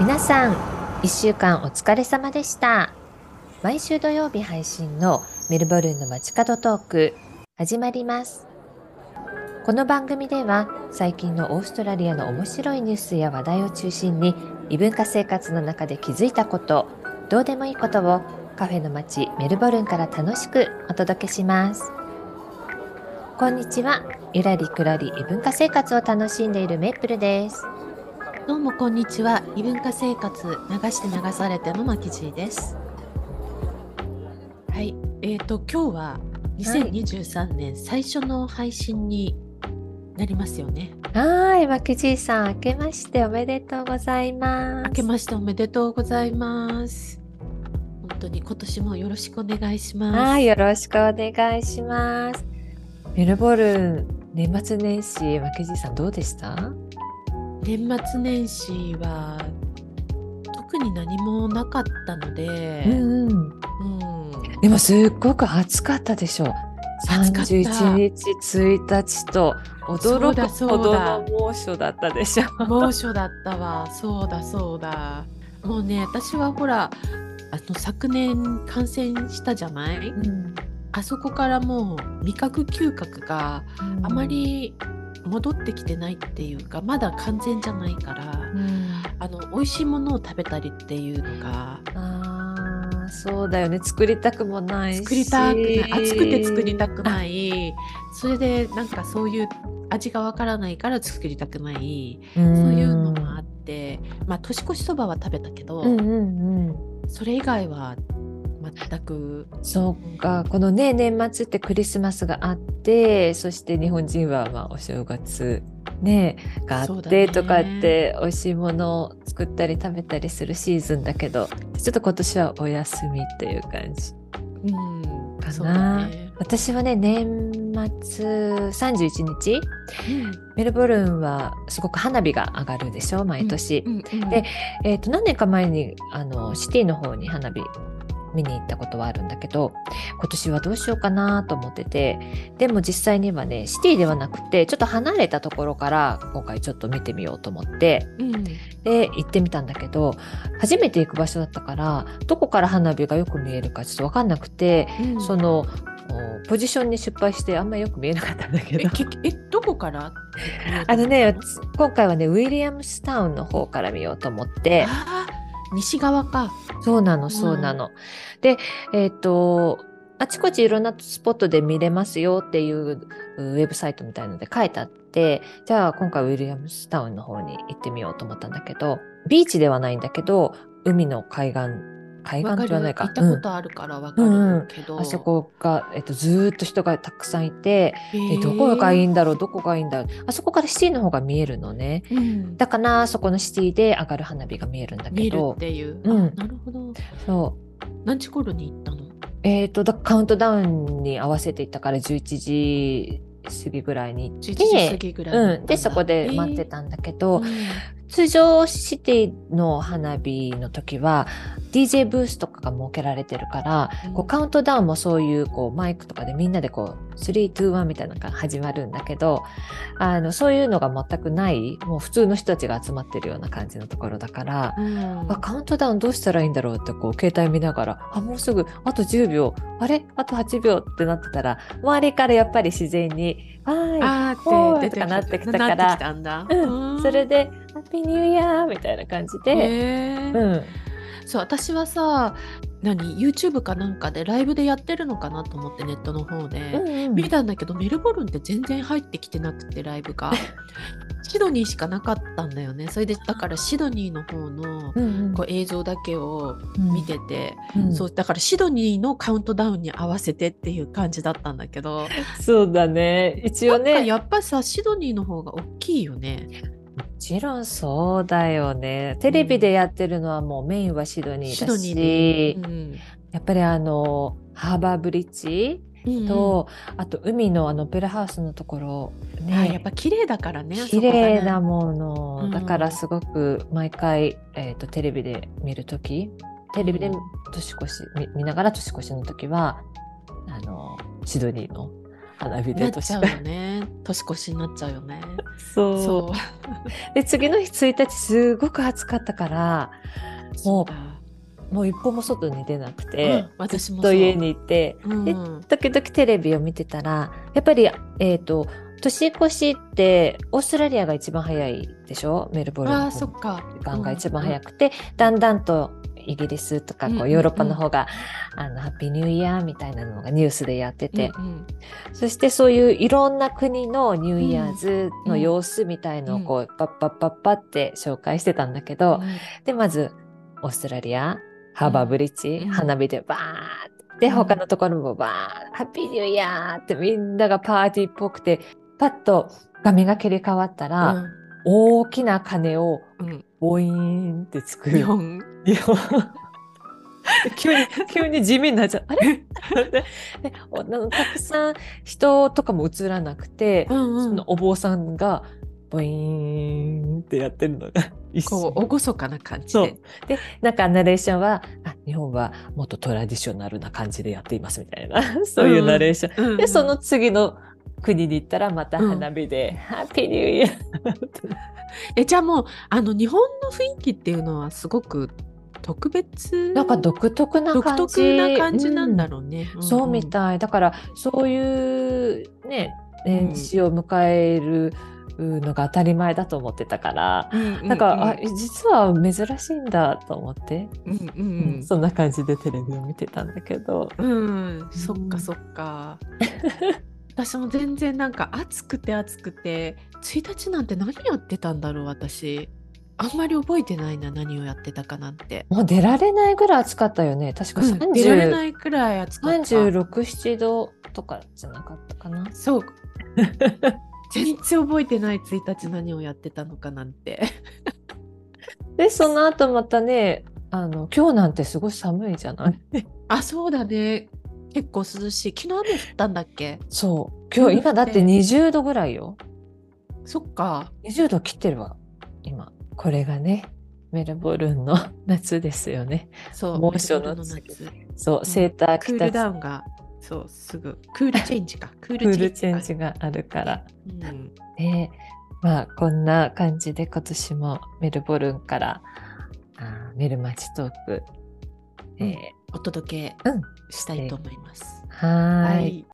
皆さん1週間お疲れ様でした。毎週土曜日配信のメルボルンの街角トーク始まります。この番組では最近のオーストラリアの面白いニュースや話題を中心に異文化生活の中で気づいたことどうでもいいことをカフェの街メルボルンから楽しくお届けします。こんにちは。ゆらりくらり異文化生活を楽しんでいるメープルです。どうもこんにちは。異文化生活流して流されてのまきじです。はい、えっ、ー、と今日は2023年最初の配信になりますよね。はい、まきじさん、明けましておめでとうございます。明けましておめでとうございます。本当に今年もよろしくお願いします。はい、よろしくお願いします。メルボルン年末年始、まきじさんどうでした？年末年始は特に何もなかったので、うんうん。うん、でもすっごく暑かったでしょう。31日1日と驚くほどの猛暑だったでしょ猛暑だったわ。そうだそうだ。もうね私はほらあの昨年感染したじゃない、うん、あそこからもう味覚嗅覚があまり戻ってきてないっていうかまだ完全じゃないから、うん、あの美味しいものを食べたりっていうのが。あそうだよね。作りたくもない作りたくない。暑くて作りたくない。それでなんかそういう味がわからないから作りたくない。そういうのもあってまあ年越しそばは食べたけど、うんうんうん、それ以外は全く。そうか。このね年末ってクリスマスがあってそして日本人はまあお正月ねがあってとかって美味しいものを作ったり食べたりするシーズンだけどちょっと今年はお休みっていう感じ。うん。かな、ね、私はね年末31日、うん、メルボルンはすごく花火が上がるでしょ毎年。うんうんうん、で、えー、と何年か前にあのシティの方に花火見に行ったことはあるんだけど今年はどうしようかなと思っててでも実際にはねシティではなくてちょっと離れたところから今回ちょっと見てみようと思って、うん、で行ってみたんだけど初めて行く場所だったからどこから花火がよく見えるかちょっと分かんなくて、うん、そのポジションに失敗してあんまりよく見えなかったんだけど。えどこから？あのね今回はねウィリアムスタウンの方から見ようと思って。西側か。そうなの、そうなの。うん、で、えっ、ー、と、あちこちいろんなスポットで見れますよっていうウェブサイトみたいので書いてあって、じゃあ今回ウィリアムスタウンの方に行ってみようと思ったんだけど、ビーチではないんだけど、海の海岸海岸じゃないか。行ったことあるからわかるけど、うんうん、あそこが、えっと、ずっと人がたくさんいて、えどこがいいんだろうどこがいいんだろうあそこからシティの方が見えるのね、うん、だからそこのシティで上がる花火が見えるんだけどっていう、うん、なるほどそう何時頃に行ったのえっ、とカウントダウンに合わせていったから11時過ぎぐらいに行ってうん、でそこで待ってたんだけど、えー通常シティの花火の時は DJ ブースとかが設けられてるから、うん、こうカウントダウンもそういうこうマイクとかでみんなでこう321みたいなのが始まるんだけどあのそういうのが全くないもう普通の人たちが集まってるような感じのところだから、うん、カウントダウンどうしたらいいんだろうってこう携帯見ながらあもうすぐあと10秒あれ？あと8秒ってなってたら周りからやっぱり自然に「はいって」とかなってきたからうん、それで「ハッピーニューイヤー」みたいな感じで。うん。そう私はさ何 YouTube かなんかでライブでやってるのかなと思ってネットの方で、うんうん、見たんだけどメルボルンって全然入ってきてなくてライブが。シドニーしかなかったんだよね。それでだからシドニーの方のこう映像だけを見てて、うん。うん、そうだからシドニーのカウントダウンに合わせてっていう感じだったんだけど。そうだね。一応ね。やっぱさシドニーの方が大きいよねもちろんそうだよね。テレビでやってるのはもうメインはシドニーだし、うん、やっぱりあのハーバーブリッジと、うん、あと海のあのオペラハウスのところね、やっぱ綺麗だからね綺麗なもの、うん、だからすごく毎回、えーと、テレビで見る時テレビで年越し見ながら年越しの時はあのシドニーの花火でなっちゃうよね。年越しになっちゃうよね。そう。そう。で次の日1日すごく暑かったからもうもう一歩も外に出なくて、うん私もずっと家にいてうん。で時々テレビを見てたらやっぱりえっ、と年越しってオーストラリアが一番早いでしょ？メルボルンの時間が一番早くて、だんだんとイギリスとかうんうんこうヨーロッパの方が、あのハッピーニューイヤーみたいなのがニュースでやってて、うんうん。そしてそういういろんな国のニューイヤーズの様子みたいのをこう、パッパッパッパって紹介してたんだけど、でまずオーストラリアハーバーブリッジ、うん花火でバーって他のところもバーハッピーニューイヤーってみんながパーティーっぽくてパッと画面が切り替わったら、大きな鐘をうんうんボイーンって作る。日本日本 急に急に地味になっちゃう。あれ？たくさん人とかも映らなくて、うんうん。そのお坊さんがボイーンってやってるのが一こう瞬厳かな感じで。でなんかナレーションはあ日本はもっとトラディショナルな感じでやっていますみたいな。そういうナレーション、うんうんでその次の国に行ったらまた花火で、ハッピーニューイヤーえじゃあもうあの日本の雰囲気っていうのはすごく特別なんか独特な感独じ特な感じなんだうろうね。ん。そうみい。たい。だからそういうね年始を迎えるのが当たり前だと思ってたから、なんか、あ実は珍しいんだと思って、うんうんそんな感じでテレビを見てたんだけど、うん、うん、そっかそっか。私も全然なんか暑くて暑くて1日なんて何やってたんだろう私あんまり覚えてないな何をやってたかなんて。もう出られないぐらい暑かったよね確かうん30、出られないくらい暑かった。36、7度とかじゃなかったかな。そう。全然覚えてない1日何をやってたのかなんて。でその後またねあの今日なんてすごい寒いじゃない あそうだね結構涼しい昨日雨降ったんだっけ？そう今日今だって20度ぐらいよそっか20度切ってるわ今これがねメルボルンの夏ですよね。そう猛暑の夏。そうセータークール着たダウンがそうすぐ。クールチェンジか。クールチェンがジがあるから。うん。ねまあこんな感じで今年もメルボルンからあーメルマチトーク、えーお届けうん。したいと思います。はーいい。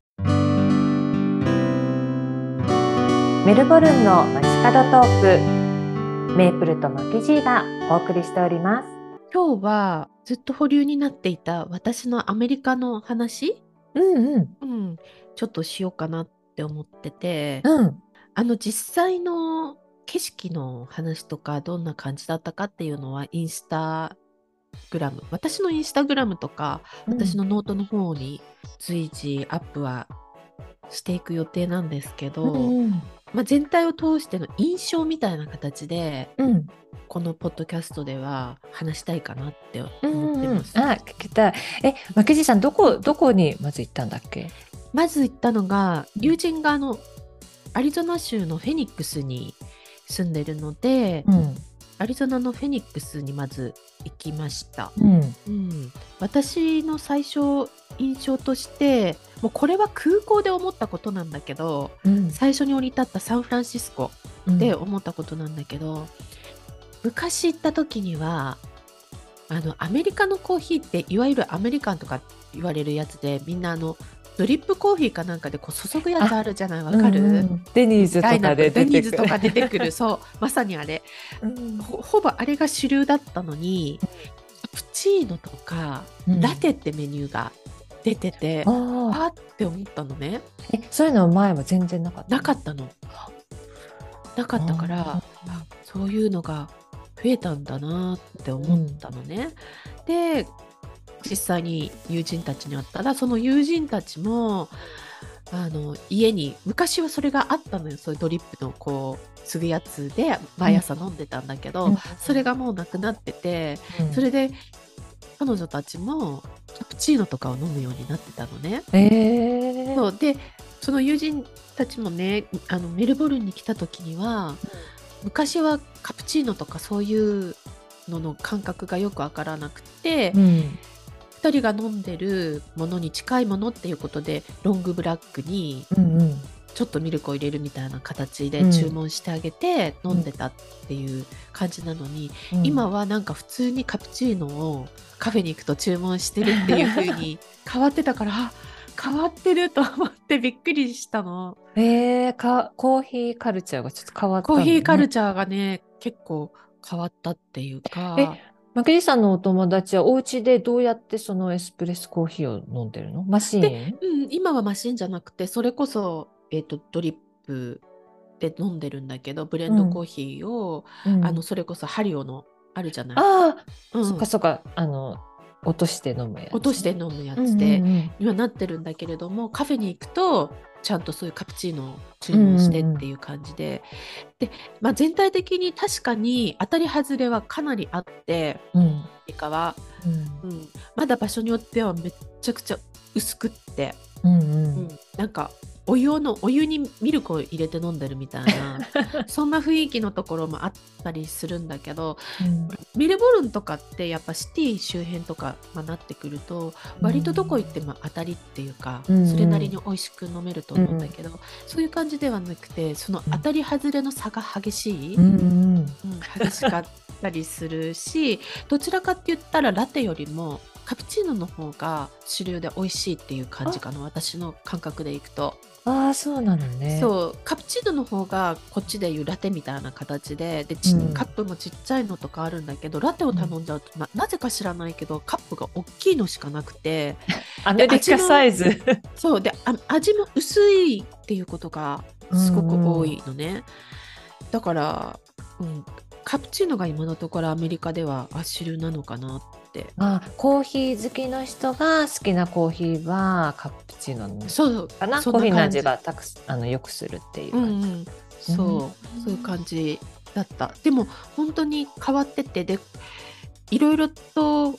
メルボルンの街角トークメープルとマキジーがお送りしております。今日はずっと保留になっていた私のアメリカの話、うんうん。うん、ちょっとしようかなって思ってて、うん。あの実際の景色の話とかどんな感じだったかっていうのはインスタグラム。私のインスタグラムとか私のノートの方に随時アップはしていく予定なんですけど、うんまあ、全体を通しての印象みたいな形でうん。このポッドキャストでは話したいかなってうんうん思ってます。あ聞きたい。えマキジーさんどこどこにまず行ったんだっけ？まず行ったのが友人があのアリゾナ州のフェニックスに住んでるので、んアリゾナのフェニックスにまず行きました。うん。うん、私の最初印象としてもうこれは空港で思ったことなんだけどうん。最初に降り立ったサンフランシスコうん。で思ったことなんだけど、昔行った時にはあのアメリカのコーヒーっていわゆるアメリカンとか言われるやつでみんなあのドリップコーヒーかなんかでこう注ぐやつあるじゃない？わかる、うんうんデニーズとかでデニー出てくる。ズとか出てくる。そう。まさにあれ。うん。ほほぼあれが主流だったのにカプチーノとかうん。ラテってメニューが出てて、あー。あって思ったのね。えそういうの前は全然なかった？なかったの。なかったからああそういうのが増えたんだなって思ったのね、で実際に友人たちに会ったらその友人たちもあの家に昔はそれがあったのよ。そういうドリップのこう継ぐやつで毎朝飲んでたんだけど、うん。それがもうなくなっててうん。それで彼女たちもカプチーノとかを飲むようになってたのね。えー。そう。でその友人たちもねあのメルボルンに来た時には、昔はカプチーノとかそういうのの感覚がよくわからなくて、うん2人が飲んでるものに近いものっていうことでロングブラックにうんうん。ちょっとミルクを入れるみたいな形で注文してあげて飲んでたっていう感じなのに、うん。今はなんか普通にカプチーノをカフェに行くと注文してるっていう風に 変わってたからあ変わってると思ってびっくりしたの。えー、かコーヒーカルチャーがちょっと変わったコーヒーカルチチャーがね結構変わったっていうか。えマケリさんのお友達はお家でどうやってそのエスプレッソコーヒーを飲んでるの？マシーン？うん、今はマシンじゃなくてそれこそ、えー、とドリップで飲んでるんだけどブレンドコーヒーを、うん。あのそれこそハリオのあるじゃない、ああ、うん。そっかそっか。あの落として飲むやつ落として飲むやうんうんつで、うん。今なってるんだけれどもカフェに行くとちゃんとそういうカプチーノを注文してっていう感じで、で、まあ、全体的に確かに当たり外れはかなりあってうん。アメリカは、うん。うん、まだ場所によってはめっちゃくちゃ薄くって、うんううん。ん、なんかお湯のお湯にミルクを入れて飲んでるみたいな そんな雰囲気のところもあったりするんだけどメルボルンとかってやっぱシティ周辺とか、まあ、なってくると割とどこ行っても当たりっていうか、うんそれなりに美味しく飲めると思うんだけど、そういう感じではなくてその当たり外れの差が激しい、うんうん。うん激しかったりするしどちらかって言ったらラテよりもカプチーノの方が主流で美味しいっていう感じかな私の感覚でいくと。ああそうなのね。そう。カプチーノの方がこっちでいうラテみたいな形ででちうん。カップもちっちゃいのとかあるんだけどラテを頼んじゃうとななぜか知らないけどカップが大きいのしかなくて アメリカサイズ。そう。であ味も薄いっていうことがすごく多いのね、だから、うん、カプチーノが今のところアメリカではあ主流なのかなって。あコーヒー好きの人が好きなコーヒーはカプチーノのそうかな？そコーヒーの味がたくあのよくするっていううん感じ、うん、そう、そういう感じだった。でも本当に変わっててでいろいろと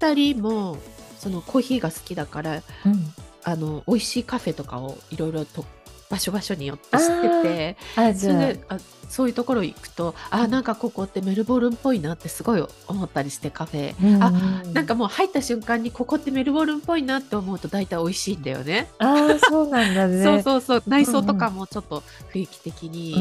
2人もそのコーヒーが好きだからうん。あの美味しいカフェとかをいろいろと場所場所によって知っててそれであそういうところ行くとあなんかここってメルボルンっぽいなってすごい思ったりしてカフェ。うん。あなんかもう入った瞬間にここってメルボルンっぽいなって思うと大体美味しいんだよね。あーそうなんだね。そうそうそう。内装とかもちょっと雰囲気的に、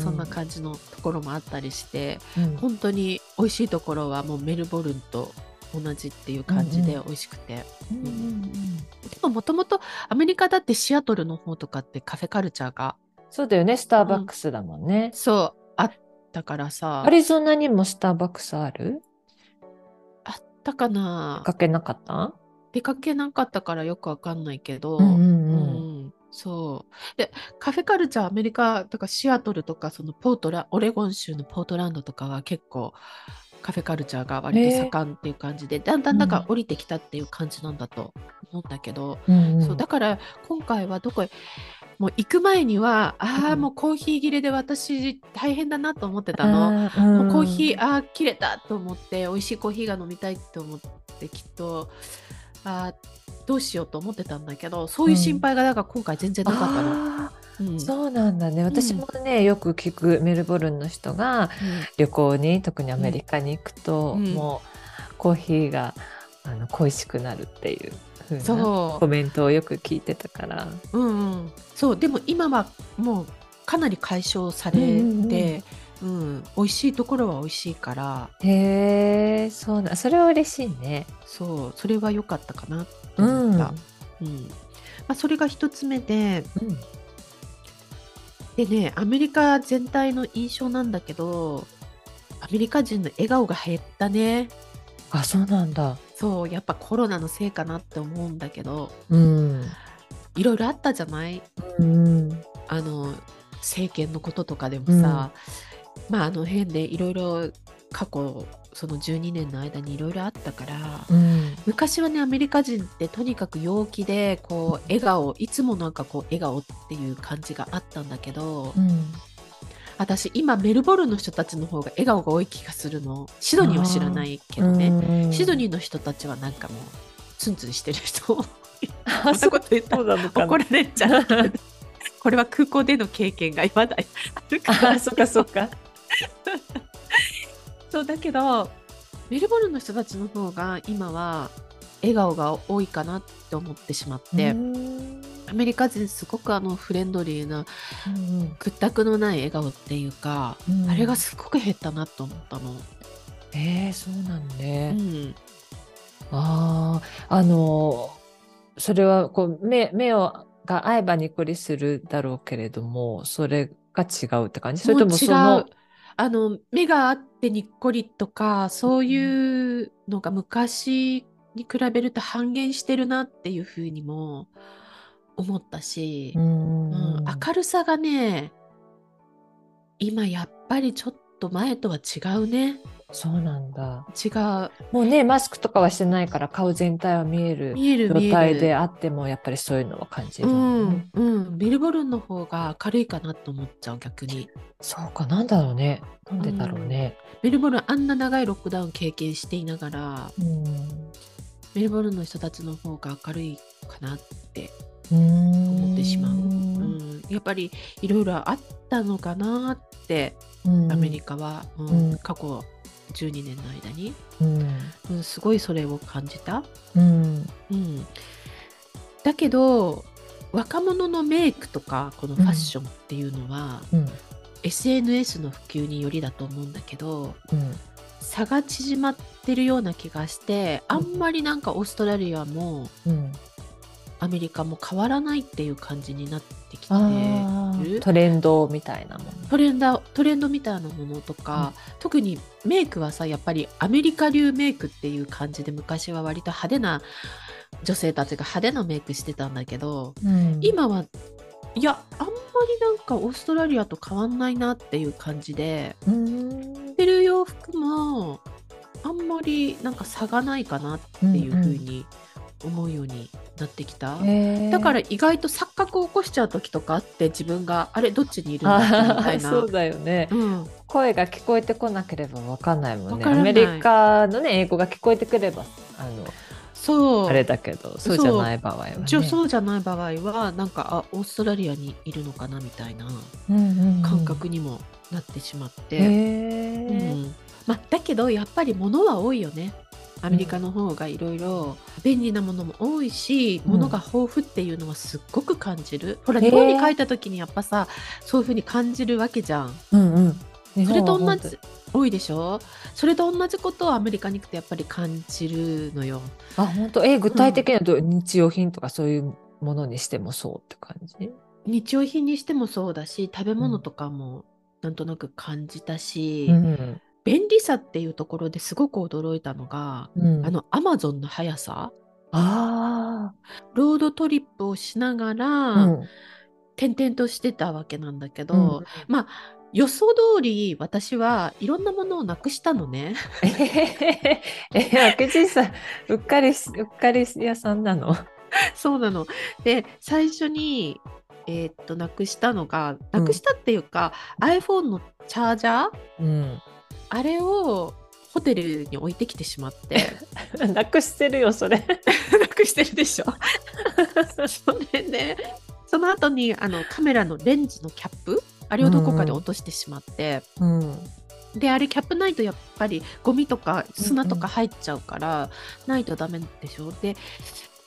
そんな感じのところもあったりして、うん。本当に美味しいところはもうメルボルンと同じっていう感じでうん美味しくて、うんうんうん。でももともとアメリカだってシアトルの方とかってカフェカルチャーがそうだよね。スターバックスだもんね、そうあったからさ。アリゾナにもスターバックスある？あったかな。かけなかった？出かけなかったからよくわかんないけど、うんうんうん。うんそう。でカフェカルチャーアメリカとかシアトルとかそのポートラオレゴン州のポートランドとかは結構カフェカルチャーが割と盛んっていう感じで、だんだんなんか降りてきたっていう感じなんだと思うんだけど、うんうん。そうだから今回はどこへもう行く前にはああうん。もうコーヒー切れで私大変だなと思ってたの。うん。もうコーヒーあー切れたと思って美味しいコーヒーが飲みたいと思ってきっとあーどうしようと思ってたんだけどそういう心配がだから今回全然なかったの。あうん。ーそうなんだね。私もね、よく聞くメルボルンの人が旅行に特にアメリカに行くと、うん。もうコーヒーがあの恋しくなるっていうそコメントをよく聞いてたから。う、うんうん、そう。でも今はもうかなり解消されて、うんうんうん。美味しいところは美味しいから。へえそうなそれは嬉しいね。そう。それは良かったかなって思った。うん。まあ、それが一つ目でうんでねアメリカ全体の印象なんだけどアメリカ人の笑顔が減ったね。あそうなんだ。そうやっぱコロナのせいかなって思うんだけどうん。いろいろあったじゃない？うん。あの政権のこととかでもさ、まああの辺でいろいろ過去その12年の間にいろいろあったから、うん。昔はねアメリカ人ってとにかく陽気でこう笑顔いつもなんかこう笑顔っていう感じがあったんだけど、うん。私今メルボルンの人たちの方が笑顔が多い気がするの。シドニーは知らないけどね、うんシドニーの人たちはなんかもうツンツンしてる人あこんなこと言ったそう。なのかな怒られちゃう。これは空港での経験がまだあるから。あそっかそっかそうだけどメルボルンの人たちの方が今は笑顔が多いかなって思ってしまってアメリカ人すごくあのフレンドリーな屈託のない笑顔っていうか、うん、あれがすごく減ったなと思ったの。えー、そうなんね。うん、あああのそれはこう目目をが合えばにっこりするだろうけれどもそれが違うって感じ？それともそのあの目があってにっこりとかそういうのが昔に比べると半減してるなっていうふうにも思ったし、うん、明るさがね今やっぱりちょっと前とは違うね。そうなんだ。違う。もうね、マスクとかはしてないから顔全体は見える状態であっても、やっぱりそういうのは感じる、ね、うん、うん。メルボルンの方が明るいかなと思っちゃう、逆に。そうか、なんだろうね。なんでだろうね。うん、メルボルン、あんな長いロックダウン経験していながら、うん、メルボルンの人たちの方が明るいかなって思ってしまう。うん、やっぱりいろいろあったのかなって、アメリカは、うん過去12年の間に、うん、すごいそれを感じた。うん。だけど若者のメイクとかこのファッションっていうのは、SNS の普及によりだと思うんだけど、差が縮まってるような気がしてあんまりなんかオーストラリアも、アメリカも変わらないっていう感じになってきてるトレンドみたいなもの。トレンドトレンドみたいなものとか、うん、特にメイクはさやっぱりアメリカ流メイクっていう感じで昔は割と派手な女性たちが派手なメイクしてたんだけど、うん、今はいやあんまりなんかオーストラリアと変わんないなっていう感じで着てる洋服もあんまりなんか差がないかなっていうふうに思うようになってきた。だから意外と錯覚を起こしちゃう時とかあって自分があれどっちにいるんだ みたいな。そうだよね、うん、声が聞こえてこなければ分かんないもんね。アメリカのね英語が聞こえてくればあのそう。あれだけどそうじゃない場合は、ね、そう。じゃない場合はなんかあオーストラリアにいるのかなみたいな感覚にもなってしまって、うん。まあ、だけどやっぱり物は多いよねアメリカの方がいろいろ便利なものも多いし、うん、物が豊富っていうのはすっごく感じる。ほら日本に帰った時にやっぱさそういうふうに感じるわけじゃん。うんうん、それと同じ多いでしょ？それと同じことをアメリカに行くとやっぱり感じるのよ。あ本当？え具体的には日用品とかそういうものにしてもそうって感じ？日用品にしてもそうだし食べ物とかもなんとなく感じたし、うん、便利さっていうところですごく驚いたのが、うん、あのアマゾンの速さ。あロードトリップをしながら、うん、転々としてたわけなんだけど、うん、まあ予想通り私はいろんなものをなくしたのね。えー、明智さんうっかりうっかり屋さんなの？そうなの。で最初にえー、っとなくしたのがなくしたっていうか、うん、iPhone のチャージャー、うん、あれをホテルに置いてきてしまって。なくしてるよそれ。なくしてるでしょ。それでその後にあのカメラのレンズのキャップあれをどこかで落としてしまって、うん、うんであれキャップないとやっぱりゴミとか砂とか入っちゃうから、ないとダメでしょ。で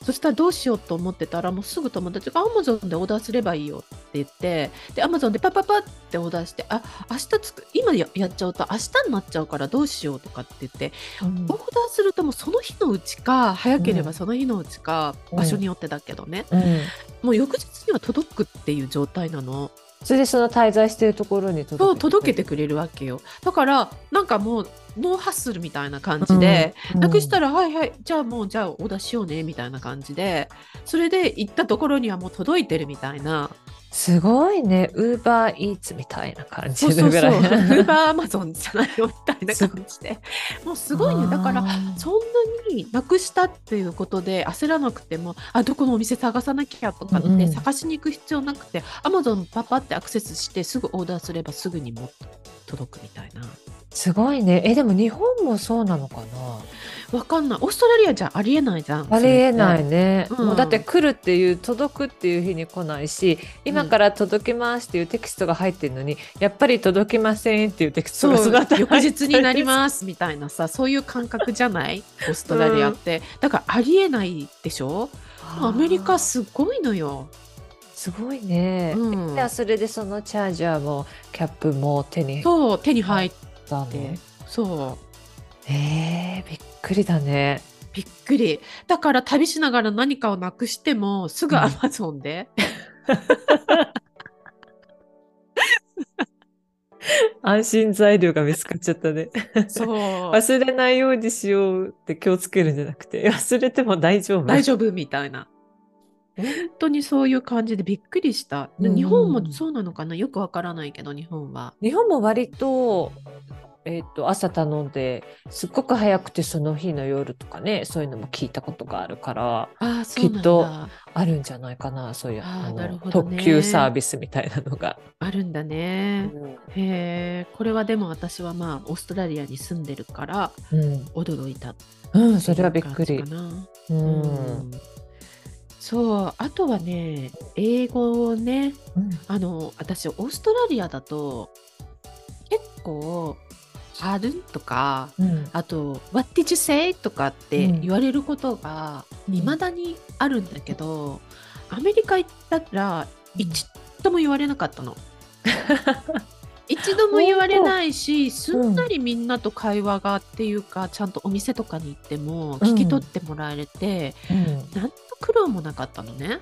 そしたらどうしようと思ってたら、もうすぐ友達が Amazon でオーダーすればいいよって言って、で、Amazon でパパパってオーダーして、あ、明日つく、今やっちゃうと明日になっちゃうからどうしようとかって言って、うん、オーダーするともうその日のうちか、早ければその日のうちか、うん、場所によってだけどね、うん、もう翌日には届くっていう状態なの。それでその滞在しているところに届け届けてくれるわけよ。だからなんかもうノーハッスルみたいな感じで、うん、なくしたら、はいはいじゃあもうじゃあお出しようねみたいな感じでそれで行ったところにはもう届いてるみたいなすごいね、ウーバーイーツみたいな感じぐらい。ウーバーアマゾンじゃないよみたいな感じで。もうすごいね。だから、そんなになくしたっていうことで焦らなくても、あ、どこのお店探さなきゃとかって探しに行く必要なくて、アマゾンパパってアクセスしてすぐオーダーすればすぐにも届くみたいな。すごいね。え、でも日本もそうなのかわかんない。オーストラリアじゃありえないじゃん。なありえないい。ね。うんもうだって来るっていう、届くっていう日に来ないし、今から届きますっていうテキストが入ってるのに、やっぱり届きませんっていうテキストが翌日になりす。ますみたいなさそういう感覚じゃない？オーストラリアって、だからありえないでしょ？アメリカすごいのよ。すごいね。うんじゃあそれでそのチャージャーもキャップも手にそう手に入ってたの？そうえー、びっくりだね。びっくり。だから旅しながら何かをなくしてもすぐうん。アマゾンで、安心材料が見つかっちゃったね。そう。忘れないようにしようって気をつけるんじゃなくて、忘れても大丈夫。大丈夫みたいな。本当にそういう感じでびっくりした、日本もそうなのかな？よくわからないけど日本は。日本も割と、えっと朝頼んですっごく早くてその日の夜とかねそういうのも聞いたことがあるからきっとあるんじゃないかなそういうあのね。特急サービスみたいなのが。あるんだね、うん。へえこれはでも私はまあオーストラリアに住んでるからうん。驚いた。うん、それはびっくり。ううん。そうあとはね英語をねうん。あの私オーストラリアだと結構「ある?」とかうんあと「What did you say?」とかってうん言われることがうん未だにあるんだけど、アメリカ行ったら一度も言われなかったの。一度も言われないしすんなりみんなと会話がっていうかちゃんとお店とかに行っても聞き取ってもらえて、うん何の苦労もなかったのね。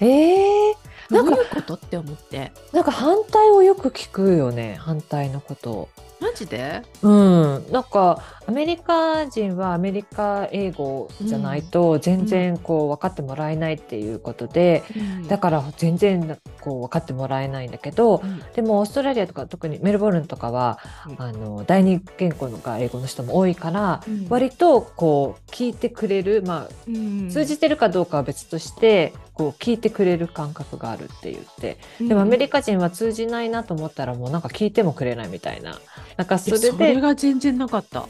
えー、どなかうんいうことって思ってなんか反対をよく聞くよね反対のことを。マジで？うん、なんかアメリカ人はアメリカ英語じゃないと全然こう分かってもらえないっていうことで、だから全然こう分かってもらえないんだけどうん。でもオーストラリアとか特にメルボルンとかは、うん。あの第二言語が英語の人も多いから、うん。割とこう聞いてくれる、まあ、うん。通じてるかどうかは別としてこう聞いてくれる感覚があるって言って。でもアメリカ人は通じないなと思ったらもうなんか聞いてもくれないみたいななんかそれでそれが全然なかった。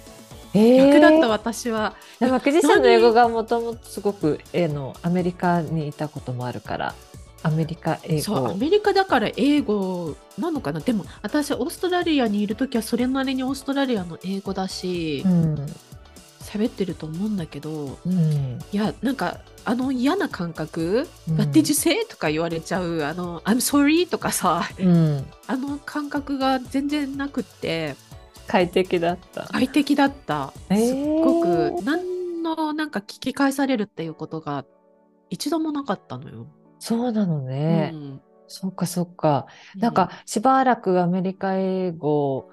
えー逆だった私は。でも、藤さんの英語がもともとすごく、えーの、アメリカにいたこともあるから、アメリカ英そうア語。メリカだから英語なのかな？でも私オーストラリアにいる時はそれなりにオーストラリアの英語だしうん。喋、ってると思うんだけどうん。いやなんかあの嫌な感覚「うん What did you say?」とか言われちゃう「あの I'm sorry」とかさうん。あの感覚が全然なくって快適だった。快適だった。えーすっごく何のなんか聞き返されるっていうことが一度もなかったのよ。そうなのね。うんそっかそっか。なんか、しばらくアメリカ英語を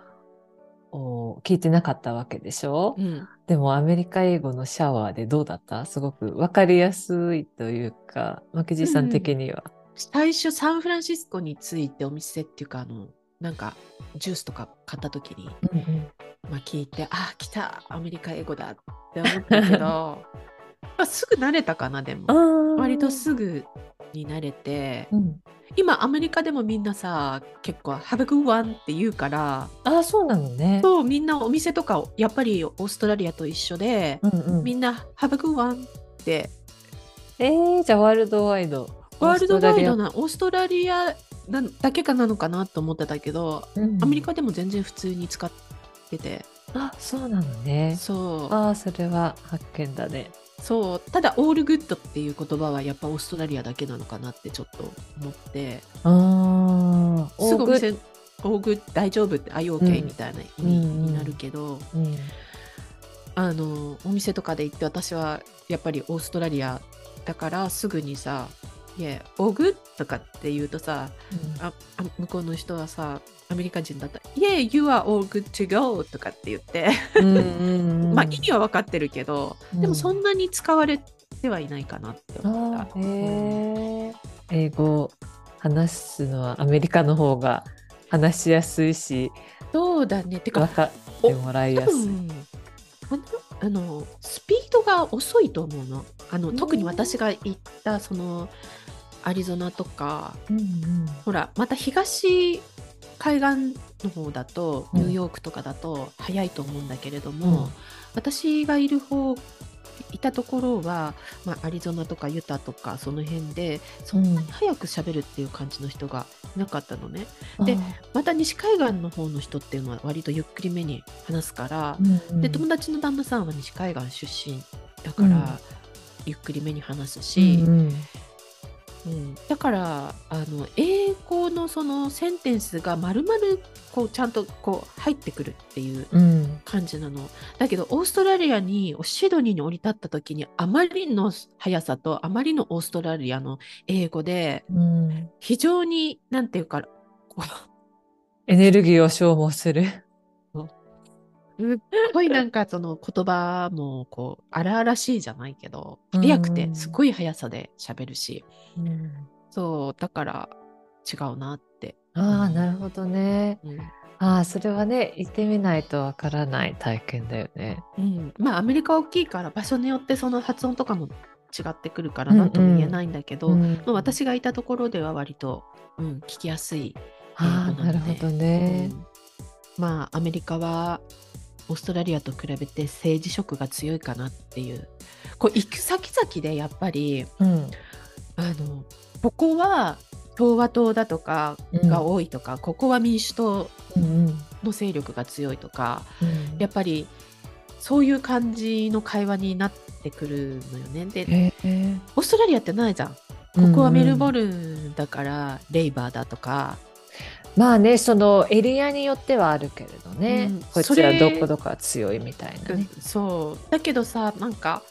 聞いてなかったわけでしょ、うん。でもアメリカ英語のシャワーでどうだった？すごくわかりやすいというか、マキジさん的には。最初サンフランシスコに着いてお店っていうかあのなんかジュースとか買った時に、うんうん。まあ、聞いてあ来たアメリカ英語だって思ったけど まあすぐ慣れたかなでも。割とすぐに慣れてうん、今アメリカでもみんなさ結構「Have a good one」って言うからああ、そうなのね。そうみんなお店とかやっぱりオーストラリアと一緒で、うんうん、みんな「Have a good one」ってえー、じゃあワールドワイド。ワールドワイドなオーストラリアなだけかなのかなと思ってたけど、トラリアアメリカでも全然普通に使っててうんあ、そうなのね。そうああ、それは発見だね。そう。ただ「オールグッド」っていう言葉はやっぱオーストラリアだけなのかなってちょっと思って。ああ、すぐお店「オーグッ大丈夫」って「あ you OK、うんみたいな意味うんになるけど、うんあのお店とかで行って私はやっぱりオーストラリアだからすぐにさ「いやオーグッ」とかって言うとさああ向こうの人はさアメリカ人だった。ら「Yeah, you are all good to go」とかって言って、まあ意味は分かってるけど、うん。でもそんなに使われてはいないかなって思った。英語話すのはアメリカの方が話しやすいしそうだね。てか分かってもらい多やすい。分あのスピードが遅いと思うの。あのうん。特に私が行ったそのアリゾナとかうんうん。ほらまた東海岸の方だとニューヨークとかだと早いと思うんだけれども、うん、私がいる方いたところは、まあ、アリゾナとかユタとかその辺でそんなに早くしゃべるっていう感じの人がいなかったのね。うん、でまた西海岸の方の人っていうのは割とゆっくりめに話すから、うんうん、で友達の旦那さんは西海岸出身だから、ゆっくりめに話すし、うんうんうん、だからあの英語のそのセンテンスがまるまるこうちゃんとこう入ってくるっていう感じなの、うん、だけどオーストラリアにシドニーに降り立った時にあまりの速さとあまりのオーストラリアの英語で、うん、非常になんていうかエネルギーを消耗する。すっごいなんかその言葉もこう荒々しいじゃないけど早くてすごい速さで喋るし、うん、そうだから違うなって。ああ、なるほどね。うん、ああそれはね行ってみないとわからない体験だよね。うん、まあアメリカ大きいから場所によってその発音とかも違ってくるから何とも言えないんだけど、うんうん、まあ、私がいたところでは割と、うん、聞きやすいあなるほどね。うん、まあアメリカはオーストラリアと比べて政治色が強いかなっていう。こう行く先々でやっぱり、うん、あのここは共和党だとかが多いとか、うん、ここは民主党の勢力が強いとか、うん、やっぱりそういう感じの会話になってくるのよね。で、オーストラリアってないじゃん。ここはメルボルンだからレイバーだとか、まあねそのエリアによってはあるけれどね、うん、こちらどこどこは強いみたいなね。そう。だけどさなんか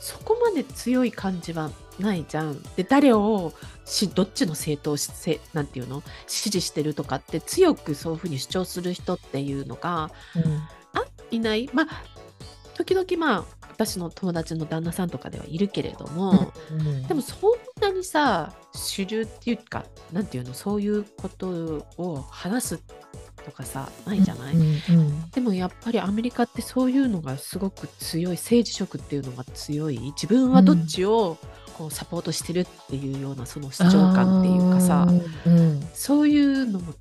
そこまで強い感じはないじゃん。で誰をしどっちの政党せなんていうの？支持してるとかって強くそういうふうに主張する人っていうのが、うん、あいない。まあ時々まあ私の友達の旦那さんとかではいるけれども、うん、でもそんなにさ主流っていうかなんていうのそういうことを話すとかさないじゃない、うんうんうん、でもやっぱりアメリカってそういうのがすごく強い政治色っていうのが強い自分はどっちをこうサポートしてるっていうようなその主張感っていうかさ、うん、そういうのも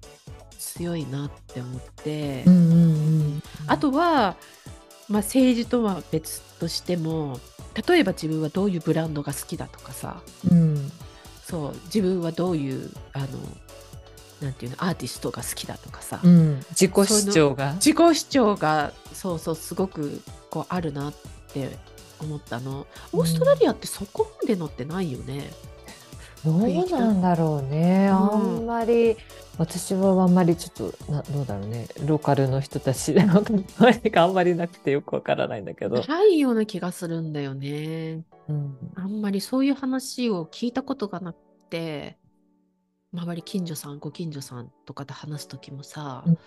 強いなって思って、うんうんうん、あとはまあ、政治とは別としても例えば自分はどういうブランドが好きだとかさ、うん、そう自分はどういうあのなんていうのアーティストが好きだとかさ、うん、自己主張が？自己主張がそうそうすごくこうあるなって思ったの。オーストラリアってそこまでのってないよね。どうなんだろうね、あんまり私はあんまりちょっとなどうだろうね。ローカルの人たちのがあんまりなくてよくわからないんだけど。ないような気がするんだよね、うん、あんまりそういう話を聞いたことがなくて周り近所さんご近所さんとかで話す時もさ、うん、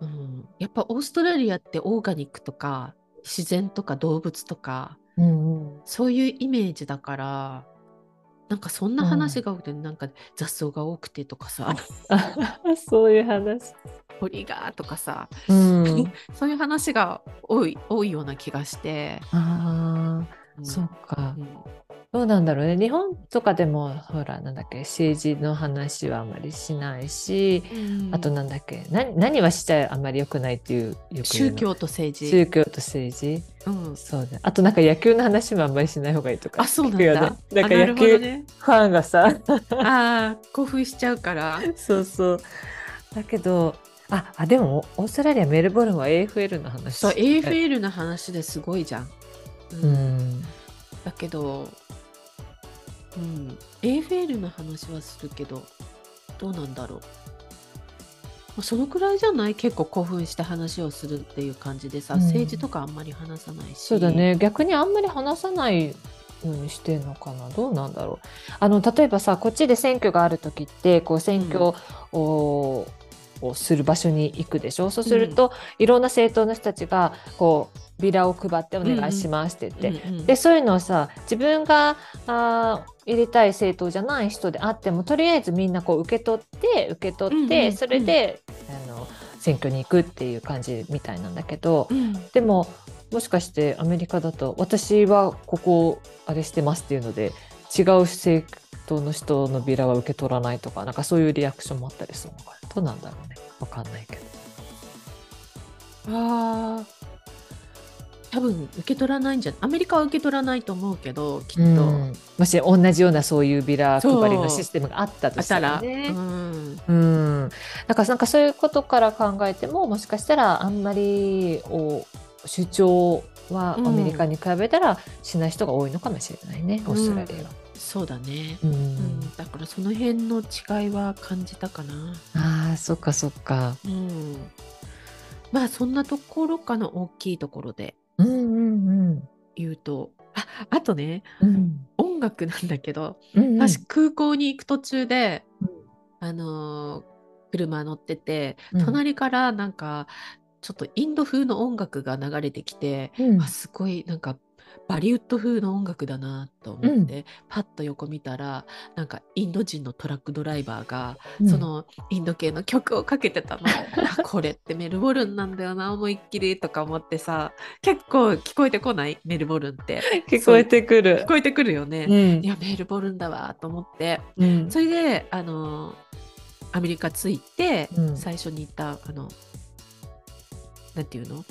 うん、やっぱオーストラリアってオーガニックとか自然とか動物とか、うんうん、そういうイメージだからなんかそんな話が多くて、うん、なんか雑草が多くてとかさ。そういう話。鳥がとかさ、うん、そういう話が多い多いような気がして。ああ、うん、そっか、うん、どうなんだろうね。日本とかでもほらなんだっけ政治の話はあまりしないし、うん、あとなんだっけ何何はしちゃあんまり良くないっていう宗教と政治。宗教と政治、うん、そうだあとなんか野球の話もあんまりしない方がいいとかあそうなんだ、ね、なんか野球ファンがさ、ね、あ興奮しちゃうから。そうそう。だけどああでもオーストラリアメルボルンは AFL の話。そう AFL の話ですごいじゃん、うん、うんだけどうん、AFL の話はするけどどうなんだろう。そのくらいじゃない？結構興奮して話をするっていう感じでさ、うん、政治とかあんまり話さないし。そうだね。逆にあんまり話さないようにしてんのかな？どうなんだろう。あの例えばさこっちで選挙がある時ってこう選挙を、をする場所に行くでしょ？そうすると、うん、いろんな政党の人たちがこうビラを配ってお願いしますって言って、うんうん、でそういうのをさ自分があ入れたい政党じゃない人であってもとりあえずみんなこう受け取って受け取って、うんうん、それであの選挙に行くっていう感じみたいなんだけど、うん、でももしかしてアメリカだと私はここあれしてますっていうので違う政党の人のビラは受け取らないとかなんかそういうリアクションもあったりするのかな。と。ことなんだろうね。わかんないけど。ああ多分受け取らないんじゃアメリカは受け取らないと思うけどきっと、うん、もし同じようなそういうビラ配りのシステムがあったとしたらね。うん、うん、だからなんかそういうことから考えてももしかしたらあんまりを主張はアメリカに比べたらしない人が多いのかもしれないね、オーストラリアは。そうだね、うん、だからその辺の違いは感じたかな。あーそっかそっか。うん、まあそんなところかの大きいところで。言うと、ああとね、うん、音楽なんだけど、うんうん、私空港に行く途中で、うん、あのー、車乗ってて隣からなんかちょっとインド風の音楽が流れてきて、うん、あすごいなんかバリウッド風の音楽だなと思って、うん、パッと横見たらなんかインド人のトラックドライバーが、うん、そのインド系の曲をかけてたの。これってメルボルンなんだよな思いっきりとか思ってさ結構聞こえてこない？メルボルンって。聞こえてくる。聞こえてくるよね、うん、いやメルボルンだわと思って、それであのアメリカ着いて、最初に行ったあのなんていうの？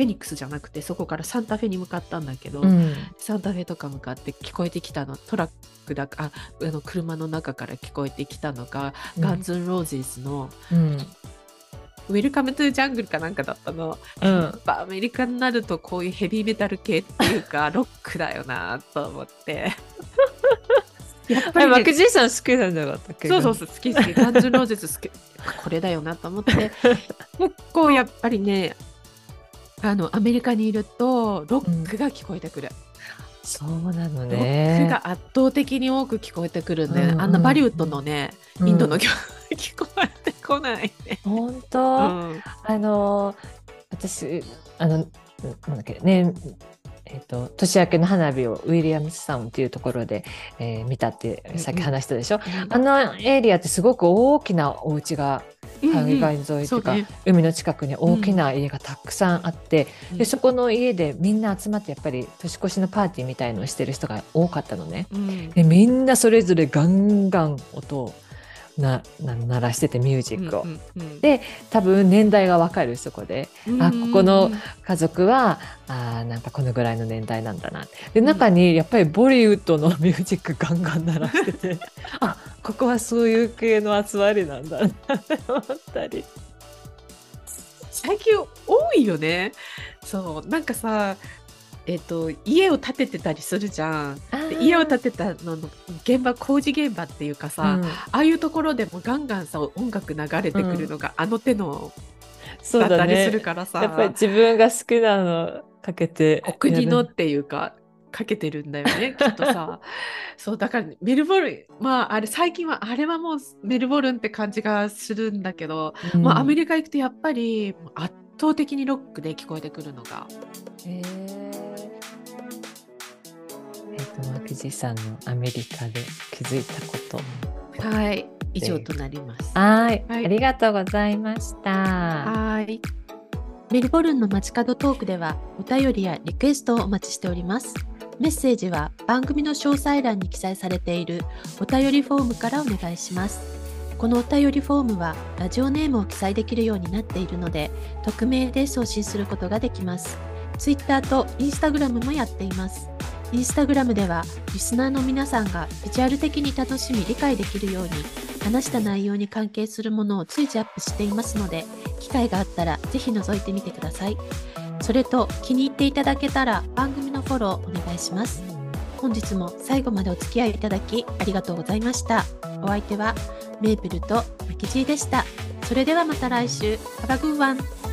フェニックスじゃなくてそこからサンタフェに向かったんだけど、うん、サンタフェとか向かって聞こえてきたの。トラックだかあの車の中から聞こえてきたのが、うん、ガンズン・ローゼスの、うん、ウェルカム・トゥ・ジャングルかなんかだったの、うん、やっぱアメリカになるとこういうヘビーメタル系っていうか ロックだよなと思って。やっぱり、ね、マクジーさん好きなんじゃなかったっけそうそうそう好き好き。ガンズ・ローゼス好き。これだよなと思って。結構やっぱりねあのアメリカにいるとロックが聞こえてくる。うん、そうなのね。ロックが圧倒的に多く聞こえてくるんで、うんうん、あんなバリウッドのね、インドの曲、うん、聞こえてこないね。本当、うん、あの私あのなんだっけねえーと、年明けの花火をウィリアムズタウンっていうところで、えー、見たってさっき話したでしょ、うんうん、あのエリアってすごく大きなお家が海岸沿いというか、ね、海の近くに大きな家がたくさんあって、うん、でそこの家でみんな集まってやっぱり年越しのパーティーみたいのをしてる人が多かったのね。うん、でみんなそれぞれガンガン音をな鳴らしててミュージックを。うんうんうん、で多分年代がわかるそこで、うん。うん、あここの家族はあなんかこのぐらいの年代なんだな。で中にやっぱりボリウッドのミュージックガンガン鳴らしてて。あここはそういう系の集まりなんだ。なって思ったり。最近多いよね。そう。なんかさえーと、家を建ててたりするじゃん。家を建てたのの現場工事現場っていうかさ、うん、ああいうところでもガンガンさ音楽流れてくるのが、あの手のだったりするからさ、ね、やっぱり自分が好きなのかけてお国のっていうかかけてるんだよね きっとさ。そうだからメルボルンまああれ最近はあれはもうメルボルンって感じがするんだけど、うん、まあアメリカ行くとやっぱり圧倒的にロックで聞こえてくるのが。ー、と、マキジさんのアメリカで気づいたこと。はい、以上となります。はい、ありがとうございました。はい。メルボルンの街角トークではお便りやリクエストをお待ちしております。メッセージは番組の詳細欄に記載されているお便りフォームからお願いします。このお便りフォームはラジオネームを記載できるようになっているので、匿名で送信することができます。Twitter と Instagram もやっています。インスタグラムではリスナーの皆さんがビジュアル的に楽しみ理解できるように話した内容に関係するものを随時アップしていますので機会があったらぜひ覗いてみてください。それと気に入っていただけたら番組のフォローお願いします。本日も最後までお付き合いいただきありがとうございました。お相手はメープルとマキジーでした。それではまた来週。Have a good one!